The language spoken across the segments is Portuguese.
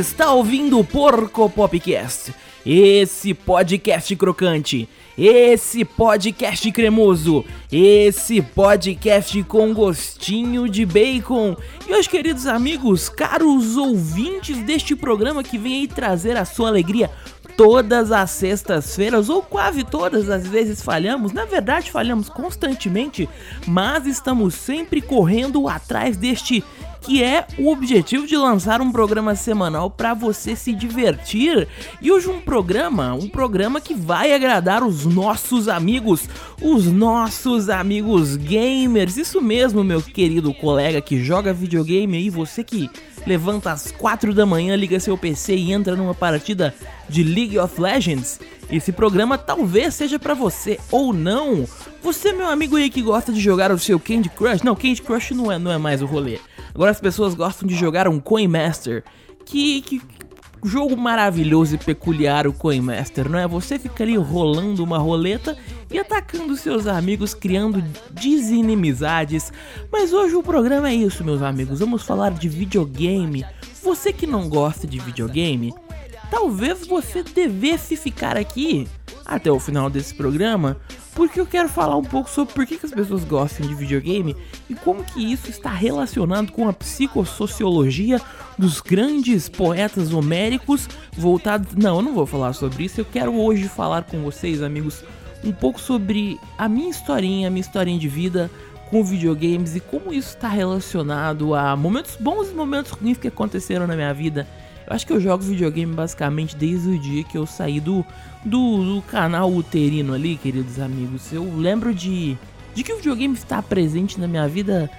está ouvindo o Porco Popcast, esse podcast crocante, esse podcast cremoso, esse podcast com gostinho de bacon. E os queridos amigos, caros ouvintes deste programa que vem aí trazer a sua alegria todas as sextas-feiras, ou quase todas as vezes falhamos. Na verdade, falhamos constantemente, mas estamos sempre correndo atrás deste que é o objetivo de lançar um programa semanal para você se divertir. E hoje um programa, um programa que vai agradar os nossos amigos, os nossos amigos gamers. Isso mesmo, meu querido colega que joga videogame aí, você que levanta às 4 da manhã, liga seu PC e entra numa partida de League of Legends. Esse programa talvez seja para você ou não. Você, meu amigo aí que gosta de jogar o seu Candy Crush, não, Candy Crush não é, não é mais o rolê. Agora as pessoas gostam de jogar um Coin Master, que, que jogo maravilhoso e peculiar o Coin Master, não é? Você fica ali rolando uma roleta e atacando seus amigos, criando desinimizades. Mas hoje o programa é isso, meus amigos. Vamos falar de videogame. Você que não gosta de videogame, talvez você devesse ficar aqui até o final desse programa, porque eu quero falar um pouco sobre por que, as pessoas gostam de videogame e como que isso está relacionado com a psicossociologia dos grandes poetas homéricos voltados... Não, eu não vou falar sobre isso, eu quero hoje falar com vocês, amigos, um pouco sobre a minha historinha, a minha historinha de vida com videogames e como isso está relacionado a momentos bons e momentos ruins que aconteceram na minha vida eu acho que eu jogo videogame basicamente desde o dia que eu saí do, do, do canal uterino ali, queridos amigos. Eu lembro de, de que o videogame está presente na minha vida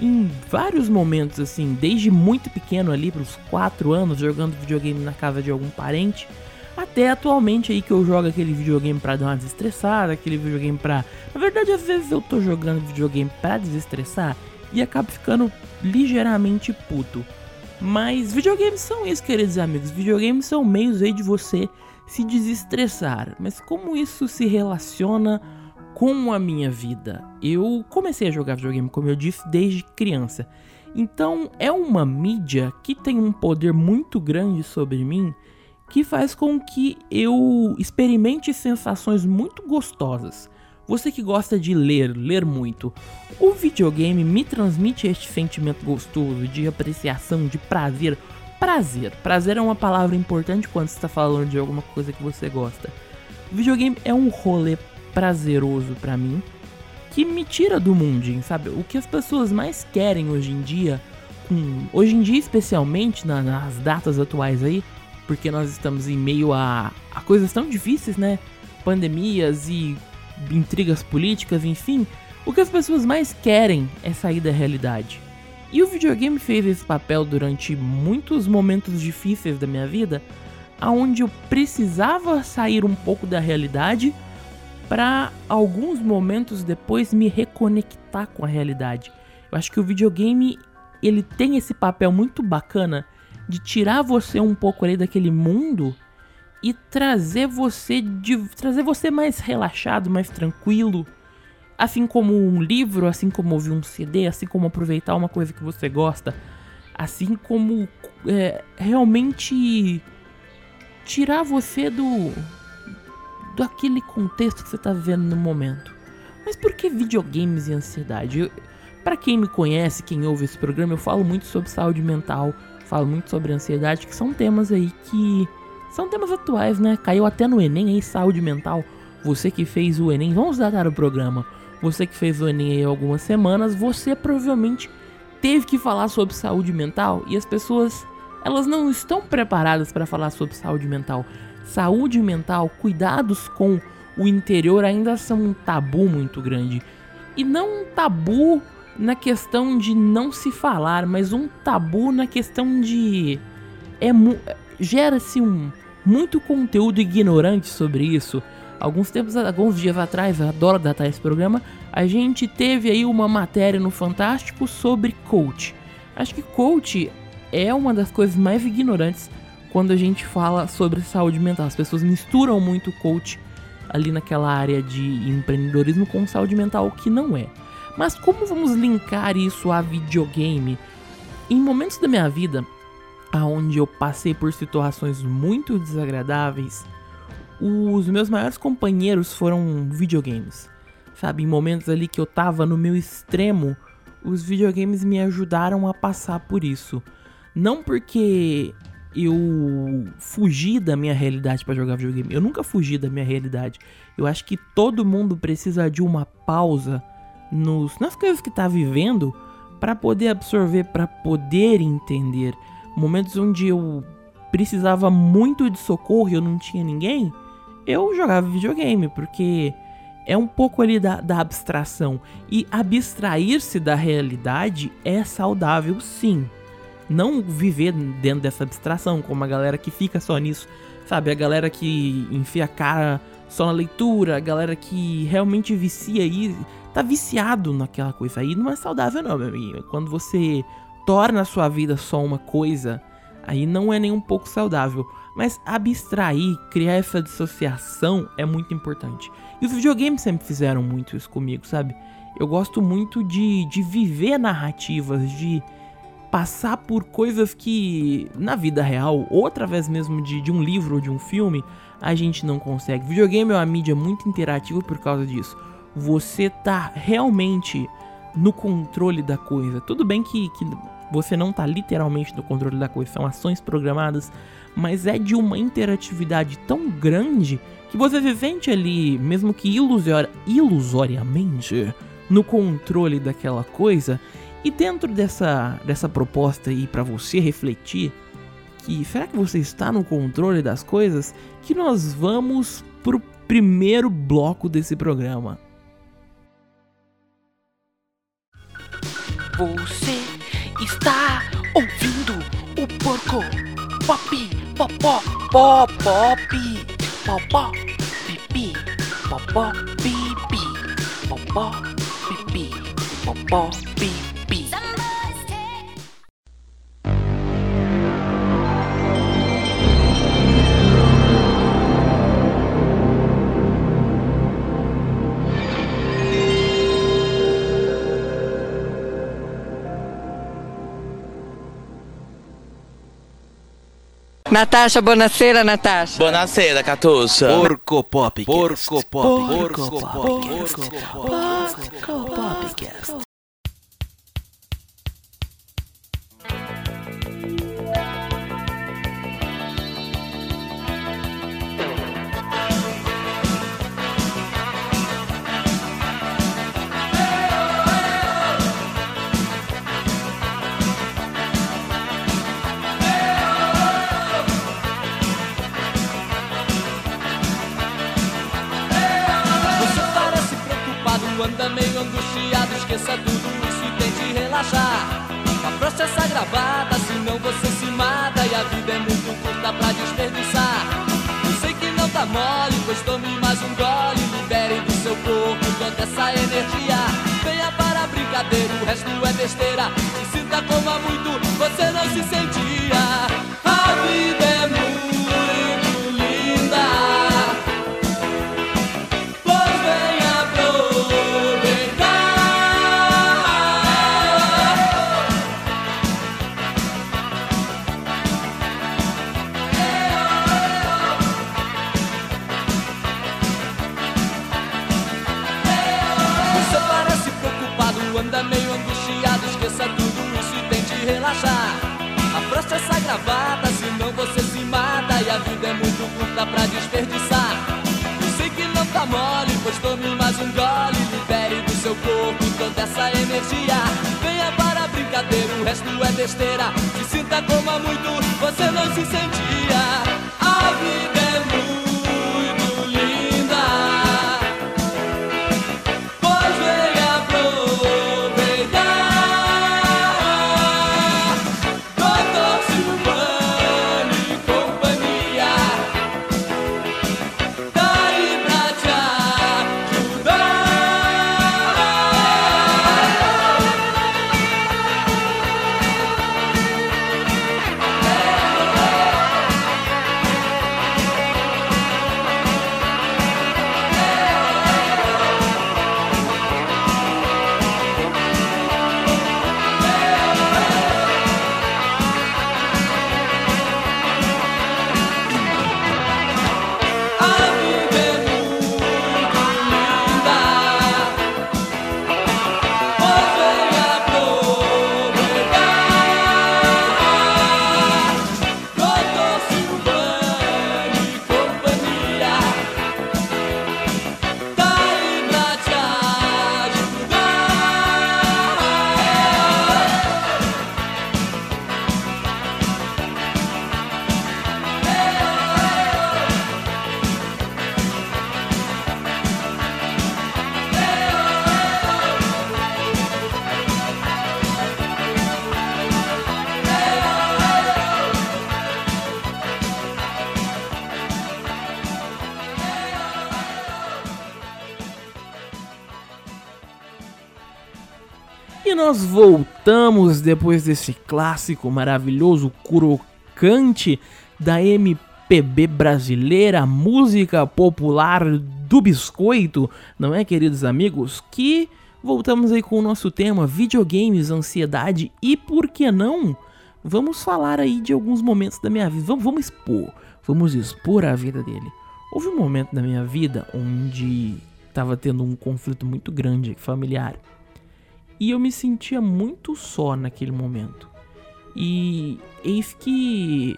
em vários momentos, assim, desde muito pequeno ali, para os 4 anos, jogando videogame na casa de algum parente, até atualmente aí que eu jogo aquele videogame para dar uma desestressada, aquele videogame pra. Na verdade, às vezes eu tô jogando videogame para desestressar e acabo ficando ligeiramente puto. Mas videogames são isso, queridos amigos. Videogames são meios aí de você se desestressar. Mas como isso se relaciona com a minha vida? Eu comecei a jogar videogame, como eu disse, desde criança. Então é uma mídia que tem um poder muito grande sobre mim que faz com que eu experimente sensações muito gostosas. Você que gosta de ler, ler muito, o videogame me transmite este sentimento gostoso de apreciação, de prazer. Prazer. Prazer é uma palavra importante quando você está falando de alguma coisa que você gosta. O videogame é um rolê prazeroso para mim que me tira do mundinho, sabe? O que as pessoas mais querem hoje em dia, com, hoje em dia especialmente na, nas datas atuais aí, porque nós estamos em meio a, a coisas tão difíceis, né? Pandemias e intrigas políticas, enfim, o que as pessoas mais querem é sair da realidade. E o videogame fez esse papel durante muitos momentos difíceis da minha vida, aonde eu precisava sair um pouco da realidade para alguns momentos depois me reconectar com a realidade. Eu acho que o videogame ele tem esse papel muito bacana de tirar você um pouco ali daquele mundo e trazer você de trazer você mais relaxado, mais tranquilo, assim como um livro, assim como ouvir um CD, assim como aproveitar uma coisa que você gosta, assim como é, realmente tirar você do daquele contexto que você está vivendo no momento. Mas por que videogames e ansiedade? Para quem me conhece, quem ouve esse programa, eu falo muito sobre saúde mental, falo muito sobre ansiedade, que são temas aí que são temas atuais, né? Caiu até no Enem aí, saúde mental. Você que fez o Enem, vamos datar o programa. Você que fez o Enem aí algumas semanas, você provavelmente teve que falar sobre saúde mental e as pessoas elas não estão preparadas para falar sobre saúde mental. Saúde mental, cuidados com o interior ainda são um tabu muito grande. E não um tabu na questão de não se falar, mas um tabu na questão de é gera-se um muito conteúdo ignorante sobre isso. Alguns tempos, alguns dias atrás, eu adoro datar esse programa, a gente teve aí uma matéria no Fantástico sobre coach. Acho que coach é uma das coisas mais ignorantes quando a gente fala sobre saúde mental. As pessoas misturam muito coach ali naquela área de empreendedorismo com saúde mental, que não é. Mas como vamos linkar isso a videogame? Em momentos da minha vida, aonde eu passei por situações muito desagradáveis, os meus maiores companheiros foram videogames. Sabe, em momentos ali que eu tava no meu extremo, os videogames me ajudaram a passar por isso. Não porque eu fugi da minha realidade para jogar videogame. Eu nunca fugi da minha realidade. Eu acho que todo mundo precisa de uma pausa nos, nas coisas que tá vivendo para poder absorver, para poder entender momentos onde eu precisava muito de socorro e eu não tinha ninguém, eu jogava videogame, porque é um pouco ali da, da abstração. E abstrair-se da realidade é saudável sim. Não viver dentro dessa abstração, como a galera que fica só nisso, sabe? A galera que enfia a cara só na leitura, a galera que realmente vicia aí, tá viciado naquela coisa aí, não é saudável não, meu amigo. Quando você torna a sua vida só uma coisa, aí não é nem um pouco saudável. Mas abstrair, criar essa dissociação é muito importante. E os videogames sempre fizeram muito isso comigo, sabe? Eu gosto muito de, de viver narrativas, de passar por coisas que na vida real, ou através mesmo de, de um livro ou de um filme, a gente não consegue. Videogame é uma mídia muito interativa por causa disso. Você tá realmente no controle da coisa. Tudo bem que, que você não está literalmente no controle da coisa, são ações programadas, mas é de uma interatividade tão grande que você se sente ali, mesmo que ilusor ilusoriamente, no controle daquela coisa. E dentro dessa, dessa proposta aí para você refletir, que será que você está no controle das coisas? Que nós vamos pro primeiro bloco desse programa. Você está ouvindo o porco pop popó pop pop popó pipi popó pipi popó pipi popó Natasha, buonasera Natasha. Buonasera, Catussa. Porco Pop. Porco Pop. Porco Pop. Porco Popcast. Nós voltamos depois desse clássico maravilhoso, crocante da MPB brasileira, música popular do biscoito, não é, queridos amigos? Que voltamos aí com o nosso tema videogames, ansiedade e por que não? Vamos falar aí de alguns momentos da minha vida. Vamos, vamos expor, vamos expor a vida dele. Houve um momento da minha vida onde estava tendo um conflito muito grande familiar. E eu me sentia muito só naquele momento. E eis que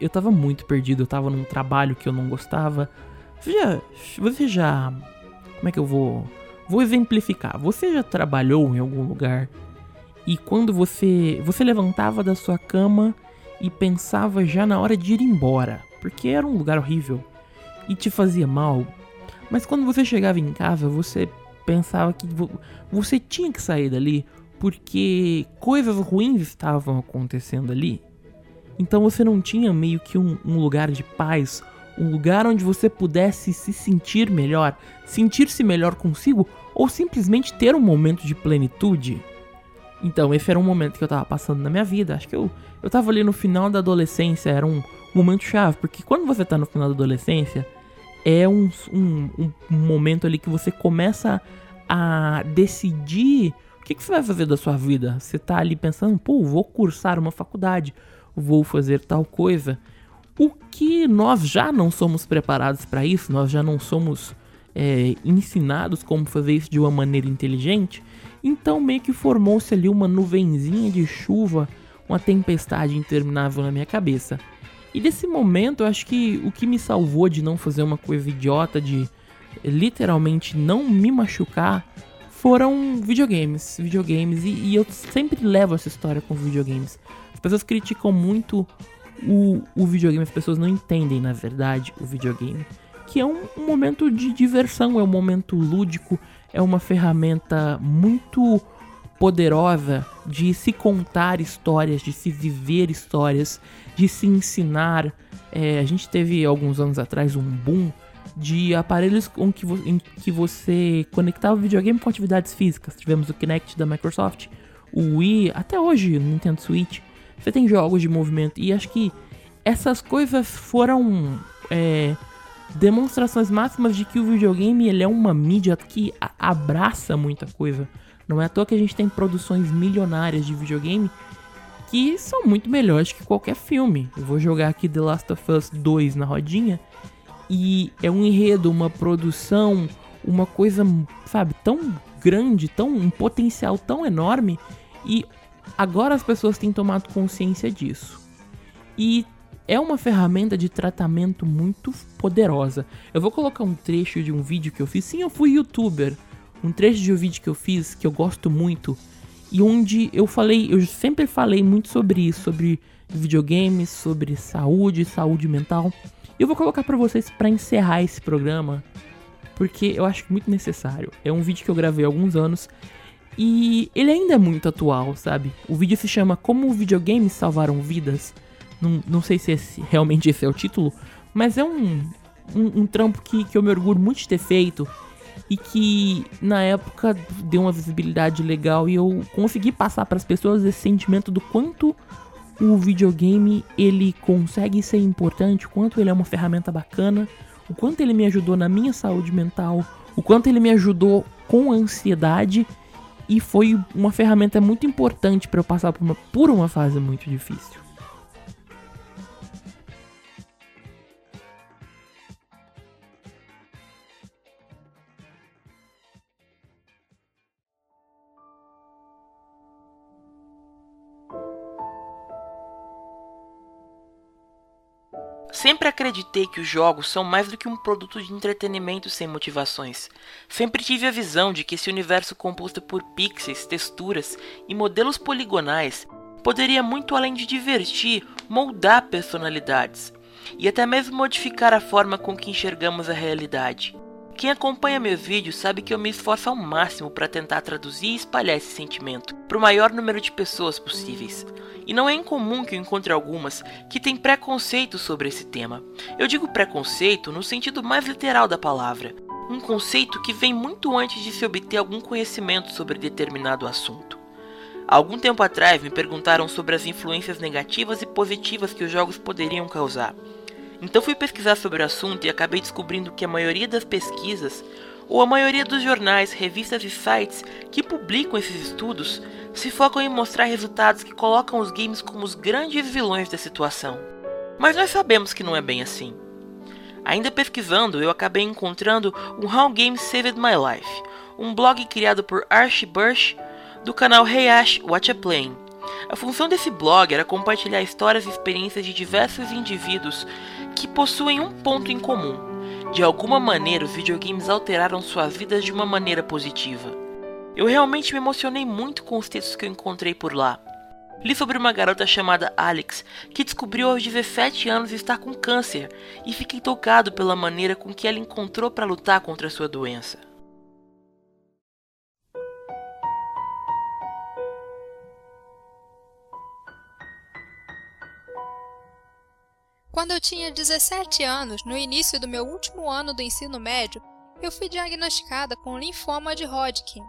eu tava muito perdido, eu tava num trabalho que eu não gostava. Você já, você já como é que eu vou vou exemplificar. Você já trabalhou em algum lugar e quando você você levantava da sua cama e pensava já na hora de ir embora, porque era um lugar horrível e te fazia mal. Mas quando você chegava em casa, você pensava que você tinha que sair dali porque coisas ruins estavam acontecendo ali. Então você não tinha meio que um, um lugar de paz, um lugar onde você pudesse se sentir melhor, sentir-se melhor consigo ou simplesmente ter um momento de plenitude. Então, esse era um momento que eu tava passando na minha vida. Acho que eu, eu tava ali no final da adolescência, era um momento chave, porque quando você tá no final da adolescência, é um, um, um momento ali que você começa a decidir o que, que, você vai fazer da sua vida. Você tá ali pensando, pô, vou cursar uma faculdade, vou fazer tal coisa. O que nós já não somos preparados para isso, nós já não somos é, ensinados como fazer isso de uma maneira inteligente. Então meio que formou-se ali uma nuvenzinha de chuva, uma tempestade interminável na minha cabeça. E desse momento, eu acho que o que me salvou de não fazer uma coisa idiota, de literalmente não me machucar, foram videogames. Videogames. E, e eu sempre levo essa história com videogames. As pessoas criticam muito o, o videogame, as pessoas não entendem, na verdade, o videogame. Que é um, um momento de diversão, é um momento lúdico, é uma ferramenta muito poderosa de se contar histórias, de se viver histórias, de se ensinar. É, a gente teve alguns anos atrás um boom de aparelhos com que em que você conectava o videogame com atividades físicas. Tivemos o Kinect da Microsoft, o Wii, até hoje o Nintendo Switch. Você tem jogos de movimento e acho que essas coisas foram é, demonstrações máximas de que o videogame ele é uma mídia que abraça muita coisa. Não é à toa que a gente tem produções milionárias de videogame que são muito melhores que qualquer filme. Eu vou jogar aqui The Last of Us 2 na rodinha e é um enredo, uma produção, uma coisa, sabe, tão grande, tão um potencial tão enorme e agora as pessoas têm tomado consciência disso. E é uma ferramenta de tratamento muito poderosa. Eu vou colocar um trecho de um vídeo que eu fiz. Sim, eu fui youtuber um trecho de um vídeo que eu fiz que eu gosto muito e onde eu falei, eu sempre falei muito sobre isso, sobre videogames, sobre saúde, saúde mental. Eu vou colocar para vocês para encerrar esse programa, porque eu acho muito necessário. É um vídeo que eu gravei há alguns anos e ele ainda é muito atual, sabe? O vídeo se chama Como videogames salvaram vidas. Não, não sei se esse, realmente esse é o título, mas é um, um, um trampo que, que eu me orgulho muito de ter feito e que na época deu uma visibilidade legal e eu consegui passar para as pessoas esse sentimento do quanto o videogame ele consegue ser importante, o quanto ele é uma ferramenta bacana, o quanto ele me ajudou na minha saúde mental, o quanto ele me ajudou com ansiedade e foi uma ferramenta muito importante para eu passar por uma, por uma fase muito difícil. Acreditei que os jogos são mais do que um produto de entretenimento sem motivações. Sempre tive a visão de que esse universo composto por pixels, texturas e modelos poligonais poderia muito além de divertir, moldar personalidades e até mesmo modificar a forma com que enxergamos a realidade. Quem acompanha meus vídeos sabe que eu me esforço ao máximo para tentar traduzir e espalhar esse sentimento para o maior número de pessoas possíveis. E não é incomum que eu encontre algumas que têm preconceito sobre esse tema. Eu digo preconceito no sentido mais literal da palavra, um conceito que vem muito antes de se obter algum conhecimento sobre determinado assunto. Algum tempo atrás me perguntaram sobre as influências negativas e positivas que os jogos poderiam causar. Então fui pesquisar sobre o assunto e acabei descobrindo que a maioria das pesquisas, ou a maioria dos jornais, revistas e sites que publicam esses estudos, se focam em mostrar resultados que colocam os games como os grandes vilões da situação. Mas nós sabemos que não é bem assim. Ainda pesquisando, eu acabei encontrando o How Games Saved My Life, um blog criado por Archie Burch do canal Hey Ash Watch a Playing. A função desse blog era compartilhar histórias e experiências de diversos indivíduos que possuem um ponto em comum. De alguma maneira, os videogames alteraram suas vidas de uma maneira positiva. Eu realmente me emocionei muito com os textos que eu encontrei por lá. Li sobre uma garota chamada Alex que descobriu aos 17 anos estar com câncer e fiquei tocado pela maneira com que ela encontrou para lutar contra sua doença. Quando eu tinha 17 anos, no início do meu último ano do ensino médio, eu fui diagnosticada com linfoma de Hodgkin.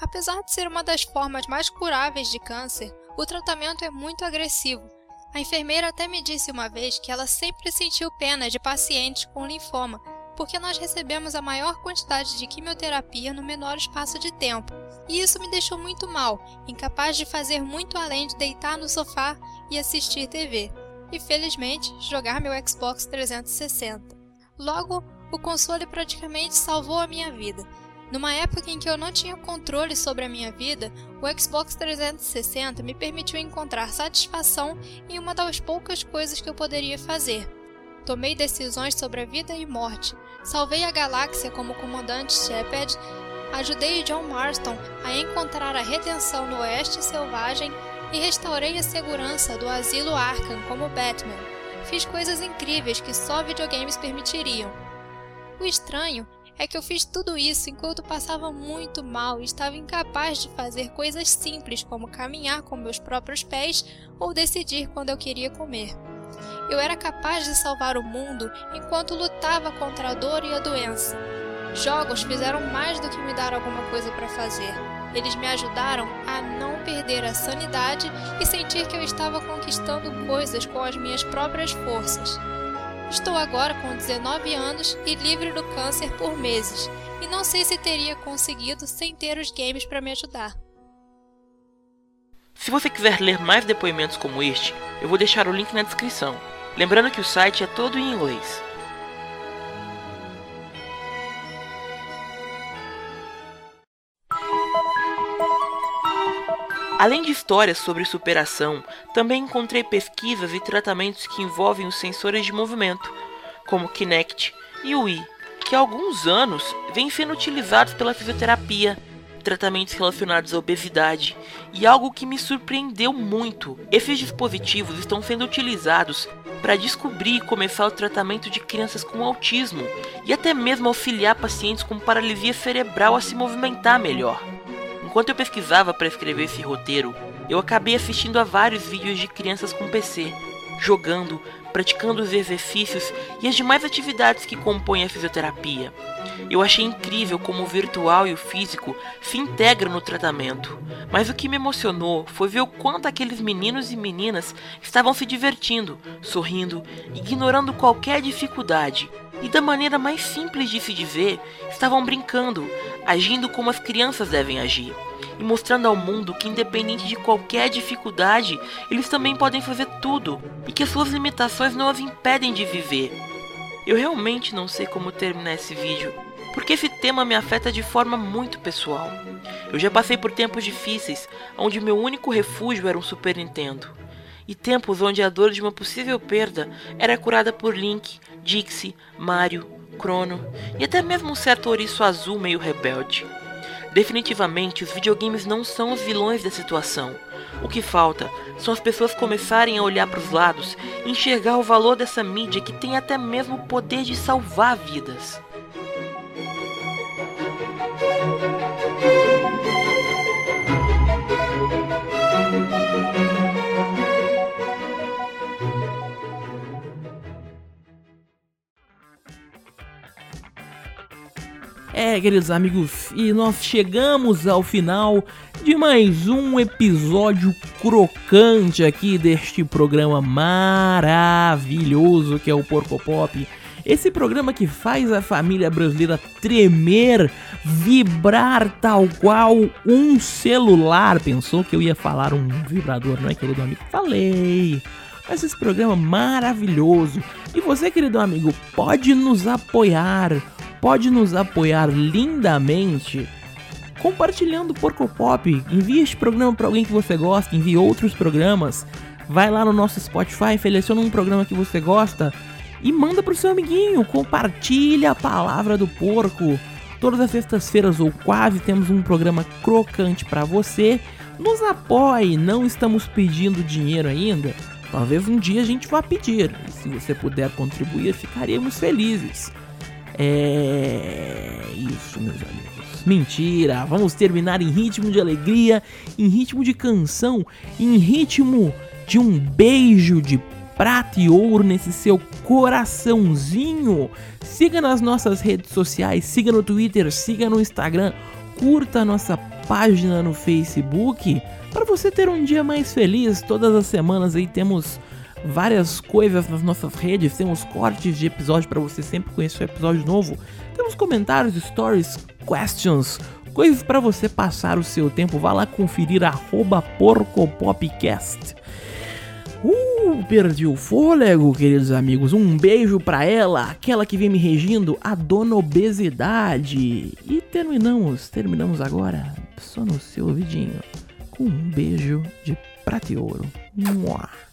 Apesar de ser uma das formas mais curáveis de câncer, o tratamento é muito agressivo. A enfermeira até me disse uma vez que ela sempre sentiu pena de pacientes com linfoma, porque nós recebemos a maior quantidade de quimioterapia no menor espaço de tempo. E isso me deixou muito mal, incapaz de fazer muito além de deitar no sofá e assistir TV. E felizmente, jogar meu Xbox 360. Logo, o console praticamente salvou a minha vida. Numa época em que eu não tinha controle sobre a minha vida, o Xbox 360 me permitiu encontrar satisfação em uma das poucas coisas que eu poderia fazer. Tomei decisões sobre a vida e morte, salvei a galáxia como comandante Shepard, ajudei John Marston a encontrar a redenção no Oeste Selvagem e restaurei a segurança do Asilo Arkham como Batman. Fiz coisas incríveis que só videogames permitiriam. O estranho é que eu fiz tudo isso enquanto passava muito mal e estava incapaz de fazer coisas simples como caminhar com meus próprios pés ou decidir quando eu queria comer. Eu era capaz de salvar o mundo enquanto lutava contra a dor e a doença. Jogos fizeram mais do que me dar alguma coisa para fazer. Eles me ajudaram a não perder a sanidade e sentir que eu estava conquistando coisas com as minhas próprias forças. Estou agora com 19 anos e livre do câncer por meses, e não sei se teria conseguido sem ter os games para me ajudar. Se você quiser ler mais depoimentos como este, eu vou deixar o link na descrição. Lembrando que o site é todo em inglês. Além de histórias sobre superação, também encontrei pesquisas e tratamentos que envolvem os sensores de movimento, como Kinect e o Wii, que há alguns anos vêm sendo utilizados pela fisioterapia, tratamentos relacionados à obesidade, e algo que me surpreendeu muito: esses dispositivos estão sendo utilizados para descobrir e começar o tratamento de crianças com autismo e até mesmo auxiliar pacientes com paralisia cerebral a se movimentar melhor. Enquanto eu pesquisava para escrever esse roteiro, eu acabei assistindo a vários vídeos de crianças com PC, jogando, praticando os exercícios e as demais atividades que compõem a fisioterapia. Eu achei incrível como o virtual e o físico se integram no tratamento, mas o que me emocionou foi ver o quanto aqueles meninos e meninas estavam se divertindo, sorrindo, ignorando qualquer dificuldade. E da maneira mais simples de se dizer, estavam brincando, agindo como as crianças devem agir, e mostrando ao mundo que, independente de qualquer dificuldade, eles também podem fazer tudo e que as suas limitações não as impedem de viver. Eu realmente não sei como terminar esse vídeo, porque esse tema me afeta de forma muito pessoal. Eu já passei por tempos difíceis, onde meu único refúgio era um Super Nintendo e tempos onde a dor de uma possível perda era curada por Link, Dixie, Mario, Chrono e até mesmo um certo ouriço azul meio rebelde. Definitivamente, os videogames não são os vilões da situação. O que falta são as pessoas começarem a olhar para os lados e enxergar o valor dessa mídia que tem até mesmo o poder de salvar vidas. É, queridos amigos, e nós chegamos ao final de mais um episódio crocante aqui deste programa maravilhoso que é o Porco Pop. Esse programa que faz a família brasileira tremer, vibrar tal qual um celular. Pensou que eu ia falar um vibrador, não é, querido amigo? Falei! Mas esse programa maravilhoso. E você, querido amigo, pode nos apoiar, pode nos apoiar lindamente compartilhando Porco Pop. Envie este programa para alguém que você gosta, envie outros programas. Vai lá no nosso Spotify, seleciona um programa que você gosta e manda pro seu amiguinho. Compartilha a palavra do porco. Todas as sextas-feiras ou quase temos um programa crocante para você. Nos apoie, não estamos pedindo dinheiro ainda. Talvez um dia a gente vá pedir. E se você puder contribuir, ficaremos felizes. É isso, meus amigos. Mentira, vamos terminar em ritmo de alegria, em ritmo de canção, em ritmo de um beijo de prata e ouro nesse seu coraçãozinho. Siga nas nossas redes sociais, siga no Twitter, siga no Instagram, curta a nossa página no Facebook para você ter um dia mais feliz. Todas as semanas aí temos várias coisas nas nossas redes, temos cortes de episódio para você sempre conhecer o episódio novo. Temos comentários, stories, questions, coisas para você passar o seu tempo. Vá lá conferir porcopopcast. Uh, perdi o fôlego, queridos amigos. Um beijo pra ela, aquela que vem me regindo, a dona obesidade. E terminamos, terminamos agora, só no seu ouvidinho, com um beijo de prata e ouro. Mua.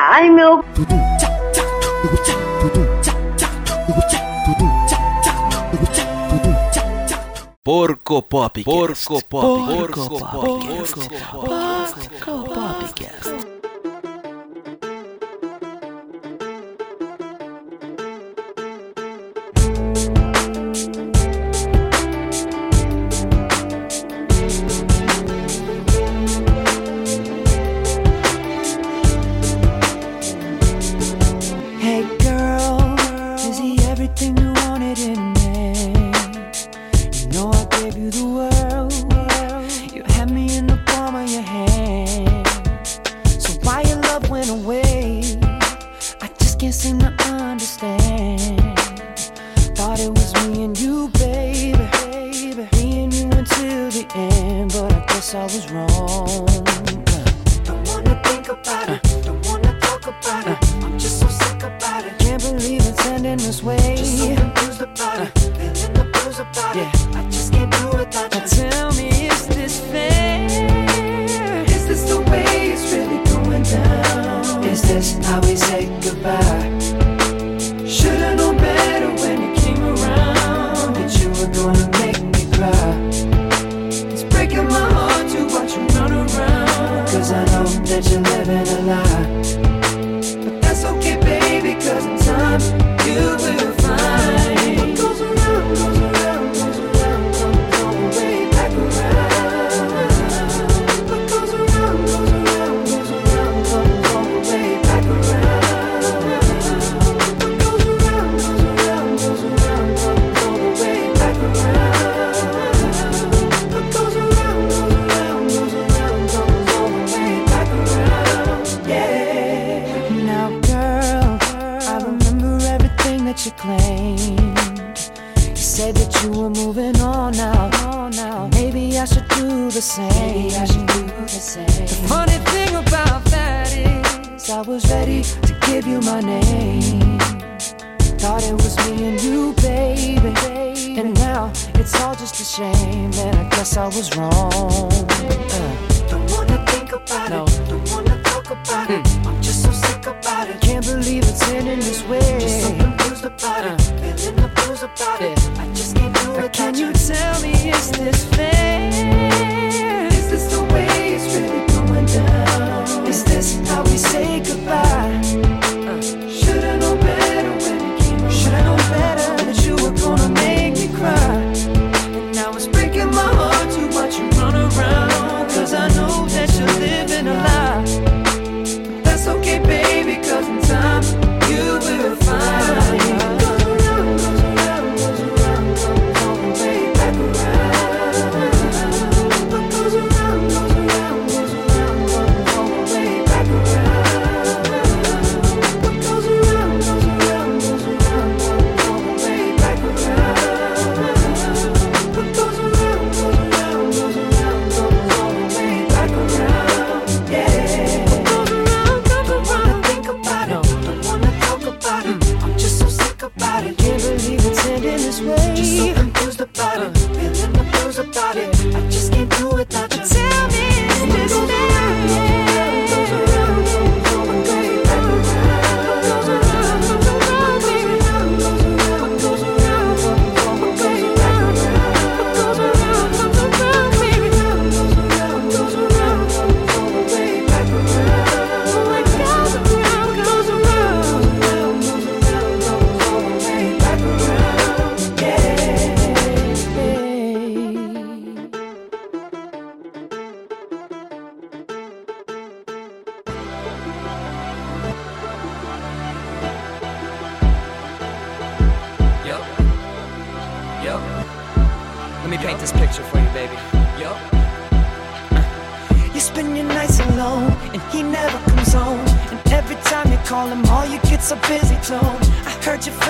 Ai, meu. Porco Pop. Porco Pop. Porco Pop. Porco Pop. Porco Popcast. rising.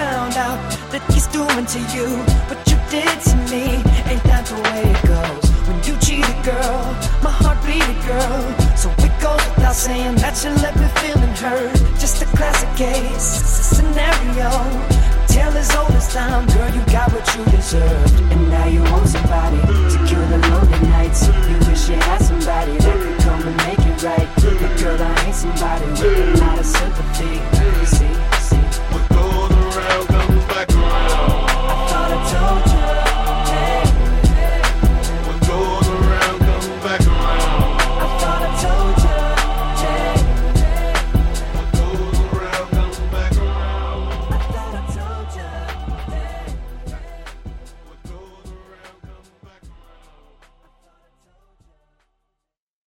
Found out that he's doing to you what you did to me. Ain't that the way it goes? When you cheat a girl, my heart beat a girl. So it goes without saying that you left me feeling hurt. Just a classic case a scenario. Tale as old as time, girl, you got what you deserved. And now you want somebody to cure the lonely nights. You wish you had somebody that could come and make it right. But girl, I ain't somebody with a back around. I thought I told you.